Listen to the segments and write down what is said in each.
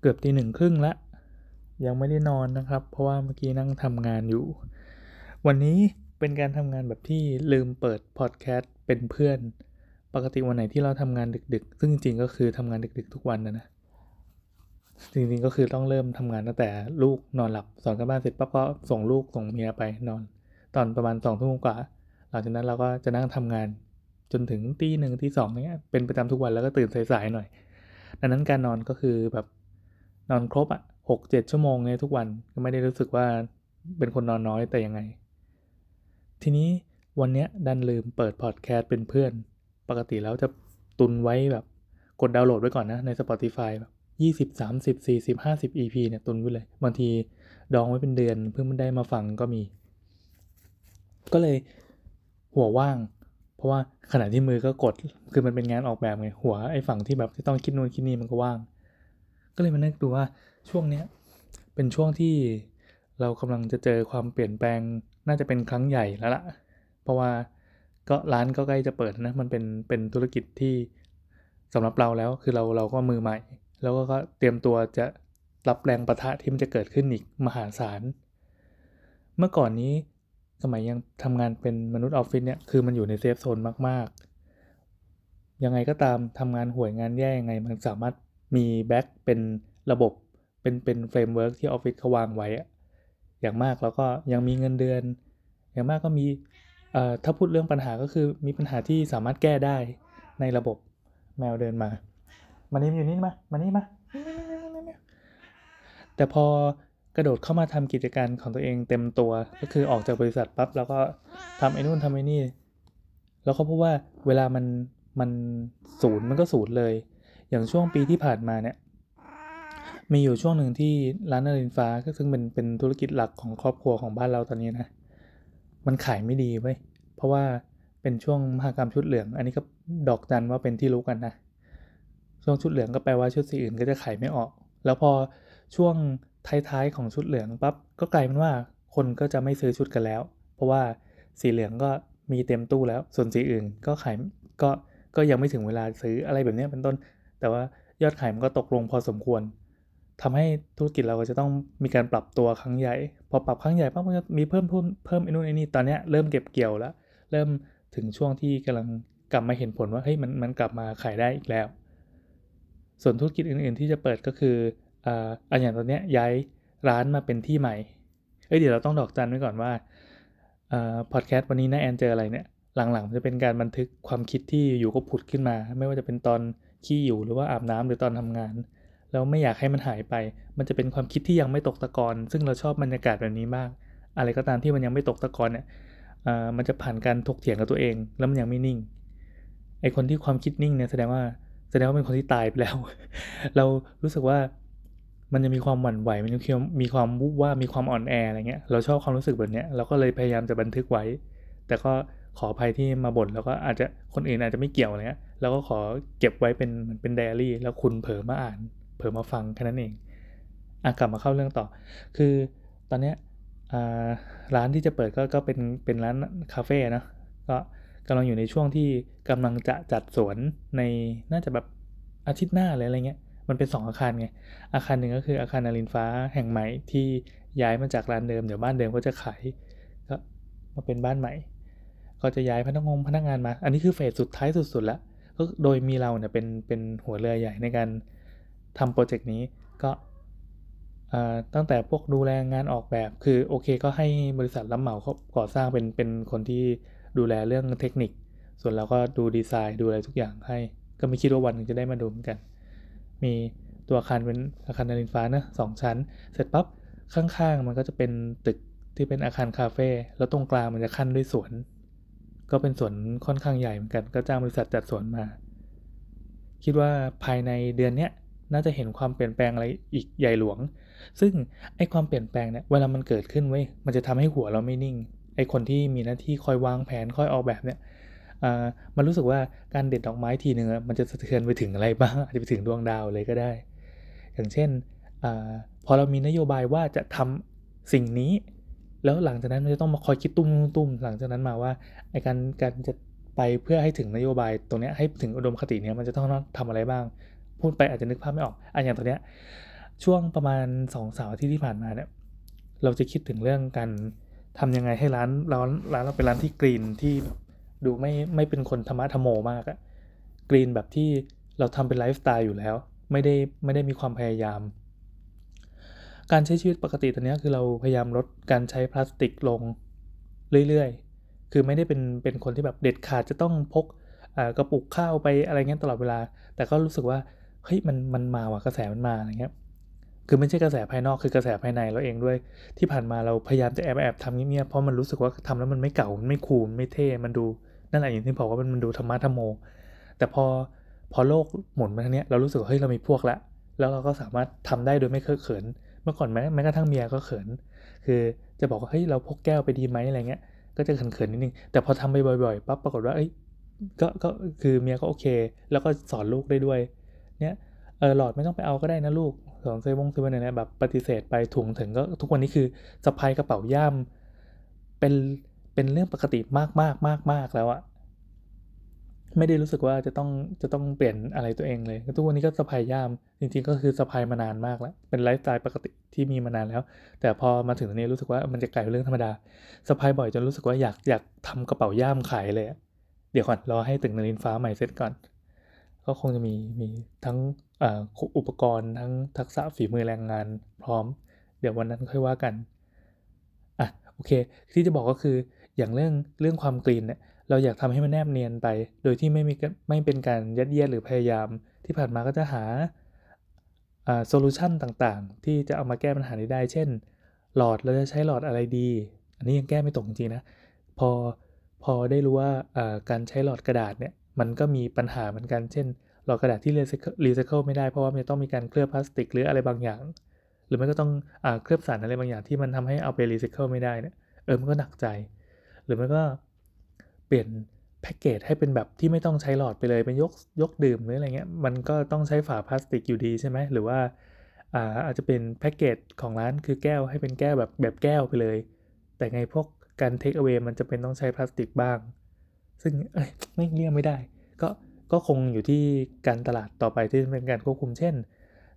เกือบตีหนึ่งครึ่งละยังไม่ได้นอนนะครับ เพราะว่าเมื่อกี้นั่งทำงานอยู่ วันนี้เป็นการทำงานแบบที่ลืมเปิดพอดแคสต์เป็นเพื่อน ปกติวันไหนที่เราทำงานดึก ๆ ซึ่งจริงๆก็คือทำงานดึก ๆ ทุกวันนะนะจริงๆก็คือต้องเริ่มทำงานตั้งแต่ลูกนอนหลับสอนกันบ้านเสร็จปั๊บก็ส่งลูกส่งเมียไปนอน ตอนประมาณสองทุ่มกว่า หลังจากนั้นเราก็จะนั่งทำงานจนถึงตีหนึ่งตีสองเนี้ยเป็นประจำทุกวันแล้วก็ตื่นสายๆหน่อย ดังนั้นการนอนก็คือแบบ นอนครบอะหกเจ็ดชั่วโมงเนี่ยทุกวันก็ไม่ได้รู้สึกว่าเป็นคนนอนน้อยแต่ยังไง ทีนี้วันเนี้ยดันลืมเปิดพอดแคสต์เป็นเพื่อน ปกติแล้วจะตุนไว้แบบกดดาวน์โหลดไว้ก่อนนะใน Spotify แบบยี่สิบสามสิบสี่สิบห้าสิบ EP เนี่ยตุนไว้เลย บางทีดองไว้เป็นเดือนเพิ่งได้มาฟังก็มี ก็เลยหัวว่าง เพราะว่าขณะที่มือก็กด คือมันเป็นงานออกแบบไง หัวไอ้ฝั่งที่แบบที่ต้องคิดนู่นคิดนี่มันก็ว่าง ก็เลยมานึกดูว่าช่วงเนี้ยเป็นช่วงที่เรากำลังจะเจอความเปลี่ยนแปลงน่าจะเป็นครั้งใหญ่แล้วล่ะ เพราะว่าก็ร้านก็ใกล้จะเปิดนะ มันเป็นเป็นธุรกิจที่สำหรับเราแล้วคือเราเราก็มือใหม่ แล้วก็เตรียมตัวจะรับแรงประทะที่มันจะเกิดขึ้นอีกมหาศาล เมื่อก่อนนี้สมัยยังทำงานเป็นมนุษย์ออฟฟิศเนี่ยคือมันอยู่ใน safe zone มากๆ ยังไงก็ตามทำงานห่วยงานแย่ยังไงมันสามารถ มี back เป็นระบบเป็นเป็น framework ที่ออฟฟิศเขาวางไว้อะอย่างมากแล้วก็ยังมีเงินเดือน อย่างมากก็มีเอ่อถ้าพูดเรื่องปัญหาก็คือมีปัญหาที่สามารถแก้ได้ในระบบแมวเดินมา มานี่อยู่นี่มา มานี่มา แต่พอกระโดดเข้ามาทำกิจการของตัวเองเต็มตัว ก็คือออกจากบริษัทปั๊บแล้วก็ทำไอ้นู่นทำไอ้นี่ แล้วเขาพบว่าเวลามันมันศูนย์มันก็ศูนย์เลย อย่างช่วงปีที่ผ่านมาเนี่ยมีอยู่ช่วงหนึ่งที่ร้านนรินฟ้าก็ซึ่งเป็นเป็นธุรกิจหลักของครอบครัวของบ้านเราตอนนี้นะ มันขายไม่ดีเว้ยเพราะว่าเป็นช่วงมหากรรมชุดเหลือง อันนี้ก็ดอกจันว่าเป็นที่รู้กันนะ ช่วงชุดเหลืองก็แปลว่าชุดสีอื่นก็จะขายไม่ออก แล้วพอช่วงท้ายๆของชุดเหลืองปั๊บก็กลายเป็นว่าคนก็จะไม่ซื้อชุดกันแล้ว เพราะว่าสีเหลืองก็มีเต็มตู้แล้ว ส่วนสีอื่นก็ขายก็ก็ยังไม่ถึงเวลาซื้ออะไรแบบนี้เป็นต้น แต่ว่ายอดขายมันก็ตกลงพอสมควรทำให้ธุรกิจเราก็จะต้องมีการปรับตัวครั้งใหญ่ พอปรับครั้งใหญ่ปั๊บมันก็มีเพิ่มเพิ่มเพิ่มไอ้นู่นไอ้นี่ตอนนี้เริ่มเก็บเกี่ยวแล้ว เริ่มถึงช่วงที่กำลังกลับมาเห็นผลว่าเฮ้ยมันมันกลับมาขายได้อีกแล้ว ส่วนธุรกิจอื่น ๆ ที่จะเปิดก็คืออ่าอันอย่างตอนนี้ย้ายร้านมาเป็นที่ใหม่เอ้ยเดี๋ยวเราต้องดอกจันไว้ก่อนว่าอ่าพอดแคสต์วันนี้น้าแอนเจออะไรเนี่ย หลังๆจะเป็นการบันทึกความคิดที่อยู่ก็ผุดขึ้นมา ไม่ว่าจะเป็นตอน ขี้อยู่หรือว่าอาบน้ำหรือตอนทำงาน แล้วไม่อยากให้มันหายไป มันจะเป็นความคิดที่ยังไม่ตกตะกอนซึ่งเราชอบบรรยากาศแบบนี้มาก อะไรก็ตามที่มันยังไม่ตกตะกอนเนี่ยอ่ามันจะผ่านการถกเถียงกับตัวเอง แล้วมันยังไม่นิ่งไอคนที่ความคิดนิ่งเนี่ยแสดงว่าแสดงว่าเป็นคนที่ตายไปแล้ว เรารู้สึกว่ามันจะมีความหวั่นไหว มันจะมีความวุบว่ามีความอ่อนแออะไรเงี้ย เราชอบความรู้สึกแบบเนี้ย เราก็เลยพยายามจะบันทึกไว้ แต่ก็ ขออภัยที่มาบ่นแล้วก็อาจจะคนอื่นอาจจะไม่เกี่ยวอะไรเงี้ยเราก็ขอเก็บไว้เป็นมันเป็นไดอารี่ แล้วคุณเผลอมาอ่าน เผลอมาฟังแค่นั้นเองอะกลับมาเข้าเรื่องต่อ คือตอนเนี้ยร้านที่จะเปิดก็ก็เป็นเป็นร้านคาเฟ่นะก็กำลังอยู่ในช่วงที่กำลังจะจัดสวนในน่าจะแบบอาทิตย์หน้าเลยอะไรเงี้ยมันเป็น 2 อาคารไง อาคารหนึ่งก็คืออาคารนารินฟ้าแห่งใหม่ที่ย้ายมาจากร้านเดิม เดี๋ยวบ้านเดิมก็จะขายก็มาเป็นบ้านใหม่ ก็จะย้ายพนักงงพนักงานมา อันนี้คือเฟสสุดท้ายสุดๆแล้วก็โดยมีเราเนี่ยเป็นเป็นหัวเรือใหญ่ในการทำโปรเจกต์นี้ก็ตั้งแต่พวกดูแลงานออกแบบคือโอเคก็ให้บริษัทรับเหมาเขาก่อสร้างเป็นเป็นคนที่ดูแลเรื่องเทคนิค ส่วนเราก็ดูดีไซน์ดูอะไรทุกอย่างให้ ก็ไม่คิดว่าวันนึงจะได้มาดูเหมือนกัน มีตัวอาคารเป็นอาคารนารินฟ้านะสองชั้น เสร็จปั๊บข้างๆ มันก็จะเป็นตึกที่เป็นอาคารคาเฟ่แล้วตรงกลางมันจะขั้นด้วยสวน ก็เป็นสวนค่อนข้างใหญ่เหมือนกันก็จ้างบริษัทจัดสวนมา คิดว่าภายในเดือนนี้น่าจะเห็นความเปลี่ยนแปลงอะไรอีกใหญ่หลวง ซึ่งไอความเปลี่ยนแปลงเนี่ยเวลามันเกิดขึ้นเว้ยมันจะทำให้หัวเราไม่นิ่ง ไอคนที่มีหน้าที่คอยวางแผนคอยออกแบบเนี่ยมันรู้สึกว่าการเด็ดดอกไม้ทีหนึ่งมันจะสะเทือนไปถึงอะไรบ้างอาจจะไปถึงดวงดาวเลยก็ได้ อย่างเช่นอพอเรามีนโยบายว่าจะทำสิ่งนี้ แล้วหลังจากนั้นมันจะต้องมาคอยคิดตุ้มตุ้มหลังจากนั้นมาว่าไอการการจะไปเพื่อให้ถึงนโยบายตรงนี้ให้ถึงอุดมคติเนี้ยมันจะต้องทำอะไรบ้าง พูดไปอาจจะนึกภาพไม่ออกอันอย่างตอนเนี้ยช่วงประมาณสองสามอาทิตย์ที่ผ่านมาเนี่ยเราจะคิดถึงเรื่องการทำยังไงให้ร้านร้านร้านเราเป็นร้านที่ green ที่แบบดูไม่ไม่เป็นคนธรรมะธรรมโมมากอะ green แบบที่เราทำเป็นไลฟ์สไตล์อยู่แล้ว ไม่ได้ไม่ได้มีความพยายาม การใช้ชีวิตปกติตอนนี้คือเราพยายามลดการใช้พลาสติกลงเรื่อยๆ คือไม่ได้เป็นเป็นคนที่แบบเด็ดขาดจะต้องพกกระปุกข้าวไปอะไรเงี้ยตลอดเวลา แต่ก็รู้สึกว่าเฮ้ยมันมันมาว่ะกระแสมันมาอะไรเงี้ยคือไม่ใช่กระแสภายนอกคือกระแสภายในเราเองด้วย ที่ผ่านมาเราพยายามจะแอบแอบทำเงียบๆเพราะมันรู้สึกว่าทำแล้วมันไม่เก่ามันไม่คูลไม่เท่มันดูนั่นแหละอย่างที่บอกว่ามันมันดูธรรมะธรรมโม แต่พอพอโลกหมุนมาทางนี้เรารู้สึกเฮ้ยเรามีพวกละแล้วเราก็สามารถทำได้โดยไม่เคอะเขิน เมื่อก่อนแม้แม้กระทั่งเมียก็เขิน คือจะบอกว่าเฮ้ยเราพกแก้วไปดีไหมอะไรเงี้ย ก็จะเขินๆนิดนึง แต่พอทำไปบ่อยๆปั๊บปรากฏว่าเอ้ยก็ก็คือเมียก็โอเค แล้วก็สอนลูกได้ด้วย เนี่ยเออหลอดไม่ต้องไปเอาก็ได้นะลูกสอนเซวงเซเว่นเนี่ยแบบปฏิเสธไปถุงถึงก็ทุกวันนี้คือสะพายกระเป๋าย่ามเป็นเป็นเรื่องปกติมากมากมากมากแล้วอะ ไม่ได้รู้สึกว่าจะต้องจะต้องเปลี่ยนอะไรตัวเองเลยทุกวันนี้ก็สะพายย่าม จริงๆก็คือสะพายมานานมากแล้ว เป็นไลฟ์สไตล์ปกติที่มีมานานแล้ว แต่พอมาถึงตรงนี้รู้สึกว่ามันจะกลายเป็นเรื่องธรรมดาสะพายบ่อยจนรู้สึกว่าอยากอยากทำกระเป๋าย่ามขายเลย เดี๋ยวก่อนรอให้ตึกนรินฟ้าใหม่เสร็จก่อน ก็คงจะมีมีทั้งอุปกรณ์ทั้งทักษะฝีมือแรงงานพร้อม เดี๋ยววันนั้นค่อยว่ากันอะโอเค ที่จะบอกก็คืออย่างเรื่องเรื่องความกรีนเนี่ย เราอยากทำให้มันแนบเนียนไป โดยที่ไม่มีไม่เป็นการยัดเยียดหรือพยายาม ที่ผ่านมาก็จะหา solution ต่างๆ ที่จะเอามาแก้ปัญหานี้ได้ เช่น หลอดเราจะใช้หลอดอะไรดี อันนี้ยังแก้ไม่ตกจริงๆนะ พอพอได้รู้ว่าการใช้หลอดกระดาษเนี่ยมันก็มีปัญหาเหมือนกัน เช่น หลอดกระดาษที่รีไซเคิลไม่ได้เพราะว่ามันต้องมีการเคลือบพลาสติกหรืออะไรบางอย่าง หรือไม่ก็ต้องอเคลือบสารอะไรบางอย่างที่มันทำให้เอาไปรีไซเคิลไม่ได้เนี่ยเออมันก็หนักใจ หรือไม่ก็ เปลี่ยนแพ็กเกจให้เป็นแบบที่ไม่ต้องใช้หลอดไปเลยเป็นยกยกดื่มหรืออะไรเงี้ยมันก็ต้องใช้ฝาพลาสติกอยู่ดีใช่ไหมหรือว่าอาอาจจะเป็นแพ็กเกจของร้านคือแก้วให้เป็นแก้วแบบแบบแก้วไปเลย แต่ไงพวกการเทคเอาไว้มันจะเป็นต้องใช้พลาสติกบ้าง ซึ่งเอ้ยไม่เลี่ยงไม่ได้ ก็ก็คงอยู่ที่การตลาดต่อไปที่เป็นการควบคุมเช่น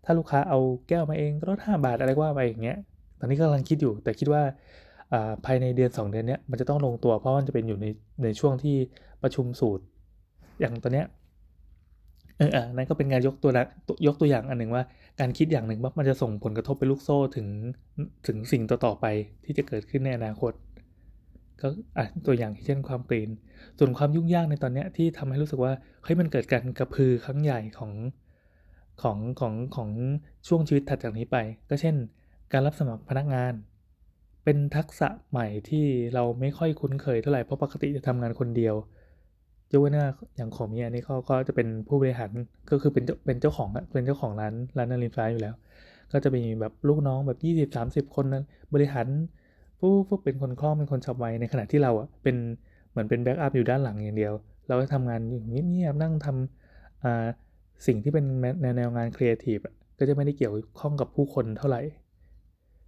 ถ้าลูกค้าเอาแก้วมาเองลด5บาทอะไรว่าไปอย่างเงี้ย ตอนนี้ก็กำลังคิดอยู่ แต่คิดว่า ภายในเดือน 2 เดือนนี้มันจะต้องลงตัวเพราะมันจะเป็นอยู่ในในช่วงที่ประชุมสูตร อย่างตัวเนี้ยเอออนั่นก็เป็นงานยกตัวละยกตัวอย่างอันหนึ่งว่า การคิดอย่างหนึ่งว่ามันจะส่งผลกระทบไปลูกโซ่ถึงถึงสิ่งต่อๆไปที่จะเกิดขึ้นในอนาคต ก็อะตัวอย่างเช่นความกรีน ส่วนความยุ่งยากในตอนนี้ที่ทำให้รู้สึกว่าเฮ้ยมันเกิดการกระพือครั้งใหญ่ของของของของช่วงชีวิตถัดจากนี้ไป ก็เช่น การรับสมัครพนักงาน เป็นทักษะใหม่ที่เราไม่ค่อยคุ้นเคยเท่าไหร่เพราะปกติจะทำงานคนเดียวยกเว้นว่าอย่างของเมียนี่เขาก็จะเป็นผู้บริหารก็คือเป็นเป็นเจ้าของเป็นเจ้าของร้านร้านนารินฟ้าอยู่แล้ว ก็จะมีแบบลูกน้องแบบ 20 30 คนนั้นบริหารผู้ผู้เป็นคนคล่องเป็นคนฉับไวในขณะที่เราอะเป็นเหมือนเป็น backup อยู่ด้านหลังอย่างเดียว เราก็ทำงานอยู่เงียบๆนั่งทำอ่าสิ่งที่เป็นแนวแนวงานครีเอทีฟก็จะไม่ได้เกี่ยวข้องกับผู้คนเท่าไหร่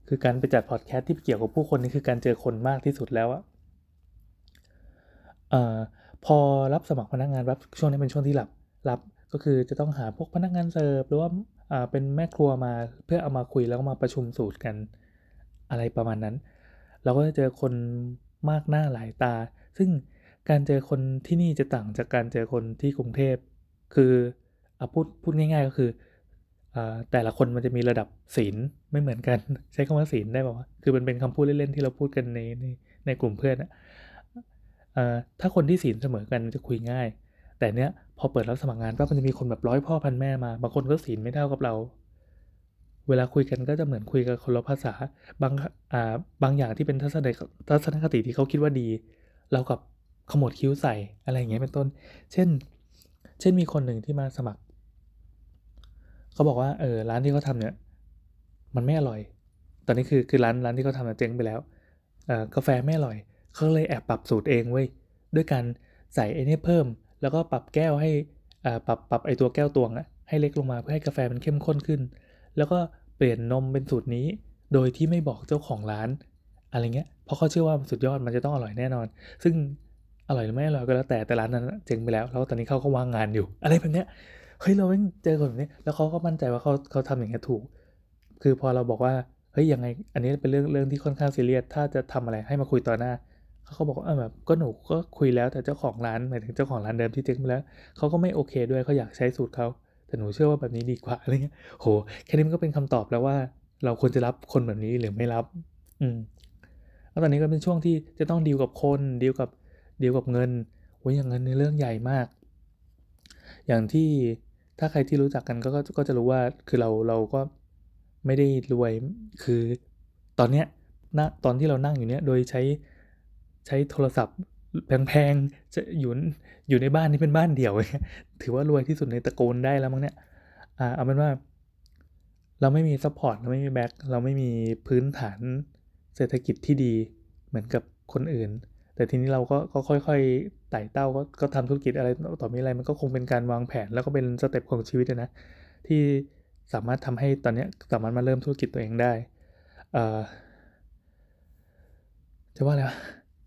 คือการไปจัดพอดแคสต์ที่เกี่ยวกับผู้คนนี่คือการเจอคนมากที่สุดแล้วอะอพอรับสมัครพนักงานรับช่วงนี้เป็นช่วงที่รับรับก็คือจะต้องหาพวกพนักงานเสิร์ฟหรือว่าเป็นแม่ครัวมาเพื่อเอามาคุยแล้วก็มาประชุมสูตรกันอะไรประมาณนั้น เราก็จะเจอคนมากหน้าหลายตา ซึ่งการเจอคนที่นี่จะต่างจากการเจอคนที่กรุงเทพคืออพูดพูดง่าย ๆ ก็คือ แต่ละคนมันจะมีระดับศีลไม่เหมือนกัน ใช้คำว่าศีลได้ป่าวคือมันเป็นคำพูดเล่นๆที่เราพูดกันในในในกลุ่มเพื่อนอะถ้าคนที่ศีลเสมอกันจะคุยง่าย แต่เนี้ยพอเปิดรับสมัครงานปั๊บมันจะมีคนแบบร้อยพ่อพันแม่มา บางคนก็ศีลไม่เท่ากับเรา เวลาคุยกันก็จะเหมือนคุยกับคนละภาษา บางอ่าบางอย่างที่เป็นทัศนทัศนคติที่เขาคิดว่าดี เรากับขมวดคิ้วใส่อะไรอย่างเงี้ยเป็นต้น เช่น เช่นมีคนหนึ่งที่มาสมัคร เขาบอกว่าเออร้านที่เขาทำเนี่ย มันไม่อร่อย ตอนนี้คือคือร้านร้านที่เขาทำเจ๊งไปแล้วเออกาแฟไม่อร่อยเขาเลยแอบปรับสูตรเองเว้ยด้วยการใส่ไอ้นี่เพิ่ม แล้วก็ปรับแก้วให้อ่าปรับปรับไอ้ตัวแก้วตวงอะให้เล็กลงมาเพื่อให้กาแฟมันเข้มข้นขึ้น แล้วก็เปลี่ยนนมเป็นสูตรนี้ โดยที่ไม่บอกเจ้าของร้านอะไรเงี้ยเพราะเขาเชื่อว่าสุดยอดมันจะต้องอร่อยแน่นอน ซึ่งอร่อยหรือไม่อร่อยก็แล้วแต่แต่ร้านนั้นเจ๊งไปแล้วแล้วตอนนี้เขาก็วางงานอยู่ อะไรแบบเนี้ย เฮ้ยเราเจอคนแบบนี้ แล้วเขาก็มั่นใจว่าเขาเขาทำอย่างนี้ถูก คือพอเราบอกว่าเฮ้ยยังไง อันนี้เป็นเรื่องเรื่องที่ค่อนข้างซีเรียสถ้าจะทำอะไรให้มาคุยต่อหน้าเขาก็บอกว่าแบบก็หนูก็คุยแล้วแต่เจ้าของร้านหมายถึงเจ้าของร้านเดิมที่เจ๊งไปแล้วเขาก็ไม่โอเคด้วยเขาอยากใช้สูตรเขาแต่หนูเชื่อว่าแบบนี้ดีกว่าอะไรเงี้ยโหแค่นี้มันก็เป็นคำตอบแล้วว่า เราควรจะรับคนแบบนี้หรือไม่รับ อืมแล้วตอนนี้ก็เป็นช่วงที่จะต้องดีลกับคนดีลกับดีลกับเงินโอ้ยอย่างเงินในเรื่องใหญ่มาก อย่างที่ ถ้าใครที่รู้จักกันก็ก็จะรู้ว่าคือเราเราก็ไม่ได้รวยคือตอนเนี้ยณตอนที่เรานั่งอยู่เนี้ยโดยใช้ใช้โทรศัพท์แพงๆจะอยู่อยู่ในบ้านที่เป็นบ้านเดี่ยวถือว่ารวยที่สุดในตระกูลได้แล้วมั้งเนี่ยอ่าเอาเป็นว่า เราไม่มี support เราไม่มี back เราไม่มีพื้นฐานเศรษฐกิจที่ดีเหมือนกับคนอื่น แต่ทีนี้เราก็ก็ค่อยๆไต่เต้าก็ก็ทำธุรกิจอะไรต่อมีอะไรมันก็คงเป็นการวางแผนแล้วก็เป็น step ของชีวิตนะที่สามารถทำให้ตอนนี้สามารถมาเริ่มธุรกิจตัวเองได้จะว่าอะไรวะ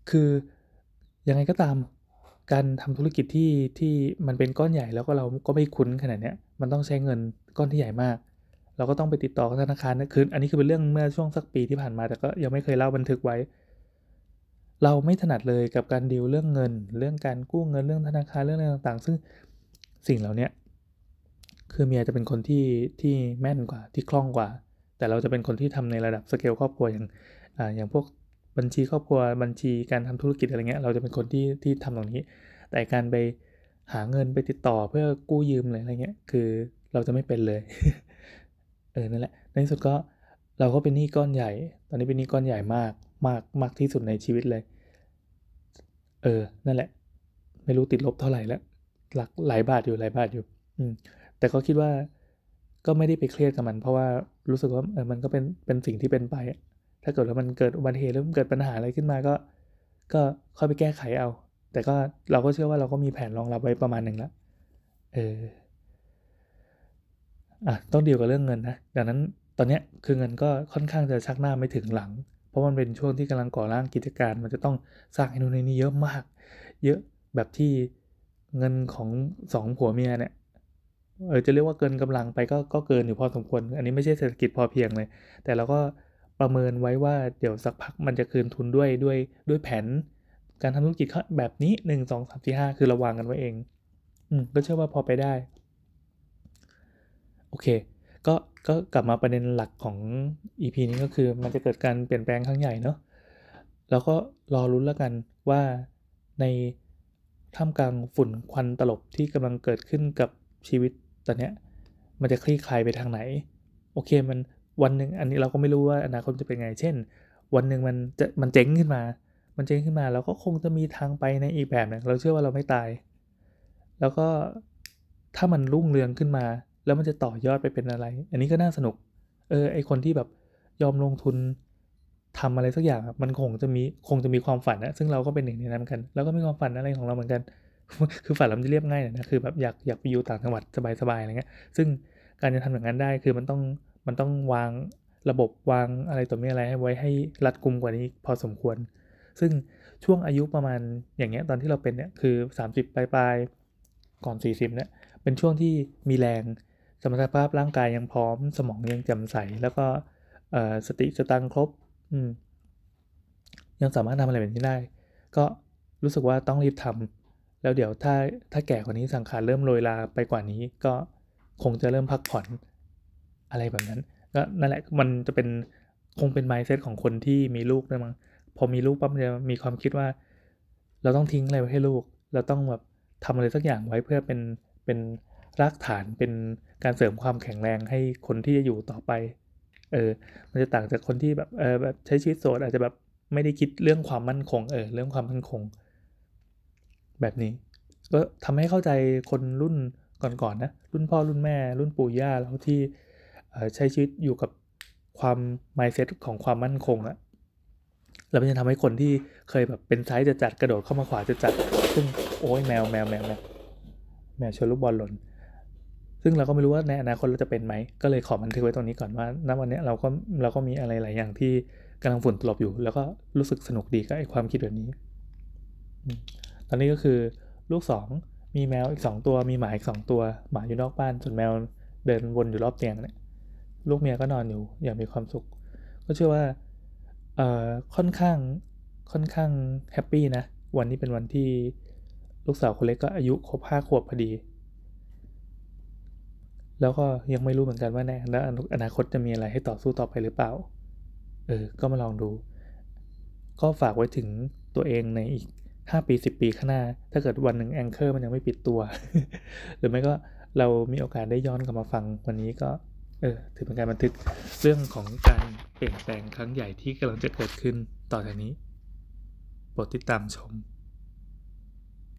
คือยังไงก็ตามการทำธุรกิจที่ที่มันเป็นก้อนใหญ่แล้วก็เราก็ไม่คุ้นขนาดนี้มันต้องใช้เงินก้อนที่ใหญ่มาก เราก็ต้องไปติดต่อธนาคารนะคืออันนี้คือเป็นเรื่องเมื่อช่วงสักปีที่ผ่านมาแต่ก็ยังไม่เคยเล่าบันทึกไว้ เราไม่ถนัดเลยกับการดีลเรื่องเงิน เรื่องการกู้เงินเรื่องธนาคารเรื่องอะไรต่างๆ ซึ่งสิ่งเหล่านี้คือเมียจะเป็นคนที่ที่แม่นกว่าที่คล่องกว่า แต่เราจะเป็นคนที่ทำในระดับสเกลครอบครัวอย่างอ่าอย่างพวกบัญชีครอบครัวบัญชีการทำธุรกิจอะไรเงี้ยเราจะเป็นคนที่ที่ทำตรงนี้ แต่การไปหาเงินไปติดต่อเพื่อกู้ยืมอะไรเงี้ยคือเราจะไม่เป็นเลยเออนั่นแหละในที่สุดก็เราก็เป็นหนี้ก้อนใหญ่ ตอนนี้เป็นหนี้ก้อนใหญ่มาก มากมากที่สุดในชีวิตเลย เออ นั่นแหละ ไม่รู้ติดลบเท่าไหร่แล้วหลักหลายบาทอยู่หลายบาทอยู่ อืม แต่ก็คิดว่าก็ไม่ได้ไปเครียดกับมัน เพราะว่ารู้สึกว่าเออมันก็เป็นเป็นสิ่งที่เป็นไป ถ้าเกิดว่ามันเกิดอุบัติเหตุหรือมันเกิดปัญหาอะไรขึ้นมาก็ ก็ค่อยไปแก้ไขเอา แต่ก็เราก็เชื่อว่าเราก็มีแผนรองรับไว้ประมาณหนึ่งแล้วเอออะต้องเดีลกับเรื่องเงินนะดังนั้นตอนนี้คือเงินก็ค่อนข้างจะชักหน้าไม่ถึงหลัง เพราะมันเป็นช่วงที่กำลังก่อร่างกิจการ มันจะต้องสร้างไอ้นู่นนี่เยอะมาก เยอะแบบที่เงินของสองผัวเมียเนี่ยเออจะเรียกว่าเกินกำลังไปก็ก็เกินอยู่พอสมควร อันนี้ไม่ใช่เศรษฐกิจพอเพียงเลย แต่เราก็ประเมินไว้ว่าเดี๋ยวสักพักมันจะคืนทุนด้วยด้วยด้วยแผน การทำธุรกิจแบบนี้หนึ่งสองสามสี่ห้าคือราวางกันไว้เอง อืมก็เชื่อว่าพอไปได้ โอเค ก็ก็กลับมาประเด็นหลักของ EP นี้ก็คือมันจะเกิดการเปลี่ยนแปลงครั้งใหญ่เนาะแล้วก็รอรุ้นแล้วกันว่าในท่ามกลางฝุ่นควันตลบที่กำลังเกิดขึ้นกับชีวิตตอนเนี้ยมันจะคลี่คลายไปทางไหน โอเคมันวันหนึ่งอันนี้เราก็ไม่รู้ว่าอนาคตจะเป็นไง เช่น วันหนึ่งมันจะมันเจ๊งขึ้นมา มันเจ๊งขึ้นมาเราก็คงจะมีทางไปในอีกแบบหนึ่งเราเชื่อว่าเราไม่ตาย แล้วก็ถ้ามันรุ่งเรืองขึ้นมา แล้วมันจะต่อยอดไปเป็นอะไร อันนี้ก็น่าสนุก เออ ไอคนที่แบบยอมลงทุนทำอะไรสักอย่างมันคงจะมีคงจะมีความฝันนะซึ่งเราก็เป็นหนึ่งในนั้นกันแล้วก็มีความฝันอะไรของเราเหมือนกัน คือฝันเราจะเรียบง่ายนะคือแบบอยากอยากไปอยู่ต่างจังหวัดสบายๆอะไรเงี้ย ซึ่งการจะทำอย่างนั้นได้คือมันต้องมันต้องวางระบบวางอะไรตัวมีอะไรให้ไว้ให้รัดกุมกว่านี้พอสมควร ซึ่งช่วงอายุประมาณอย่างเงี้ยตอนที่เราเป็นเนี่ยคือ 30 ปลายปลายก่อน 40เนี่ยเป็นช่วงที่มีแรง สมรรถภาพร่างกายยังพร้อม สมองยังแจ่มใส แล้วก็สติสตังครบยังสามารถทำอะไรแบบนี้ได้ ก็รู้สึกว่าต้องรีบทำแล้วเดี๋ยวถ้าถ้าแก่กว่านี้สังขารเริ่มโรยลาไปกว่านี้ ก็คงจะเริ่มพักผ่อนอะไรแบบนั้น ก็นั่นแหละมันจะเป็นคงเป็นไมซ์เซตของคนที่มีลูกด้วยมั้งพอมีลูกปั๊บจะมีความคิดว่า เราต้องทิ้งอะไรไว้ให้ลูก เราต้องแบบทำอะไรสักอย่างไว้เพื่อเป็นเป็น รากฐานเป็นการเสริมความแข็งแรงให้คนที่จะอยู่ต่อไป เออ มันจะต่างจากคนที่แบบเออแบบใช้ชีวิตโสดอาจจะแบบไม่ได้คิดเรื่องความมั่นคงเออเรื่องความมั่นคง แบบนี้ ก็ทำให้เข้าใจคนรุ่นก่อนๆนนะรุ่นพ่อรุ่นแม่ รุ่นปู่ย่าแล้วที่ใช้ชีวิตอยู่กับความ mindset ของความมั่นคงอะแล้วมันจะทำให้คนที่เคยแบบเป็นซ้ายจะจัดกระโดดเข้ามาขวาจะจัด ซึ่งโอ้ยแมวแมวแมวแมวแมวชนลูกบอลหล่น ซึ่งเราก็ไม่รู้ว่าในอนาคตเราจะเป็นไหม ก็เลยขอบันทึกไว้ตรงนี้ก่อนว่าณวันนี้เราก็เราก็มีอะไรหลายอย่างที่กำลังฝุ่นตลบอยู่ แล้วก็รู้สึกสนุกดีกับไอ้ความคิดแบบนี้ ตอนนี้ก็คือลูก 2 มีแมวอีก 2 ตัว มีหมาอีก 2 ตัว หมาอยู่นอกบ้าน ส่วนแมวเดินวนอยู่รอบเตียงเนี่ย ลูกเมียก็นอนอยู่อย่างมีความสุข ก็เชื่อว่าเอ่อค่อนข้างค่อนข้างแฮปปี้นะ วันนี้เป็นวันที่ลูกสาวคนเล็กก็อายุครบห้าขวบพอดี แล้วก็ยังไม่รู้เหมือนกันว่าในอนาคตจะมีอะไรให้ต่อสู้ต่อไปหรือเปล่า เออ ก็มาลองดู ก็ฝากไว้ถึงตัวเองในอีก 5 ปี 10 ปีข้างหน้า ถ้าเกิดวันหนึ่งแองเกอร์มันยังไม่ปิดตัว หรือไม่ก็เรามีโอกาสได้ย้อนกลับมาฟังวันนี้ก็ เออ ถือเป็นการบันทึกเรื่องของการเปลี่ยนแปลงครั้งใหญ่ที่กำลังจะเกิดขึ้นต่อจากนี้ โปรดติดตามชม